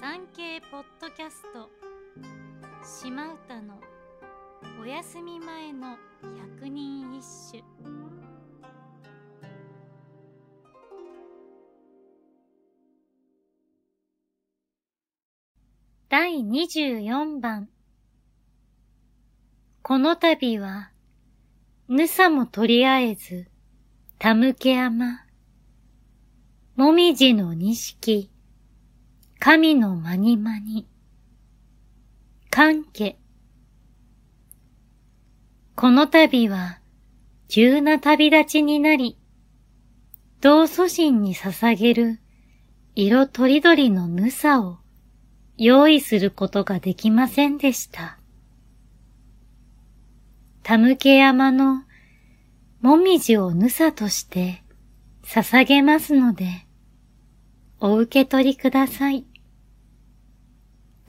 産経ポッドキャスト。島唄のお休み前の百人一首。第24番。この度は、ぬさもとりあえず、たむけ山、もみじの錦、神のまにまに、関係。この度は、急な旅立ちになり、同祖神に捧げる色とりどりのぬさを用意することができませんでした。たむけ山のもみじをぬさとして捧げますので、お受け取りください。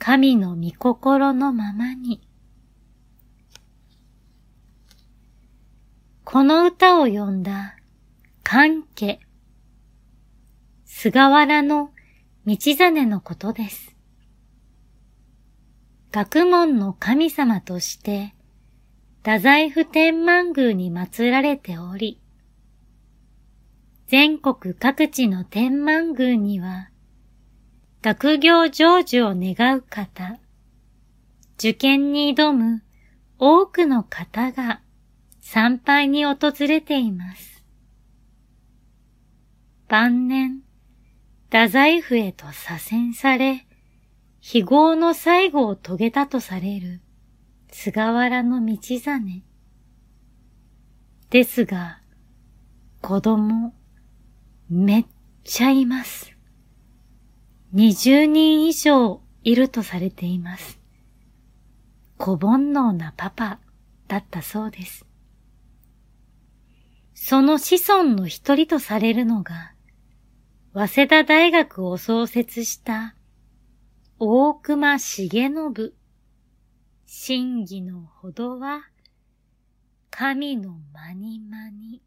神の御心のままに。この歌を読んだ関家、菅原の道真のことです。学問の神様として、太宰府天満宮に祀られており、全国各地の天満宮には、学業成就を願う方、受験に挑む多くの方が参拝に訪れています。晩年、太宰府へと左遷され、非業の最後を遂げたとされる菅原道真。ですが、子供、めっちゃいます。20人以上いるとされています。小煩悩なパパだったそうです。その子孫の一人とされるのが、早稲田大学を創設した大隈重信。真偽のほどは、神のまにまに。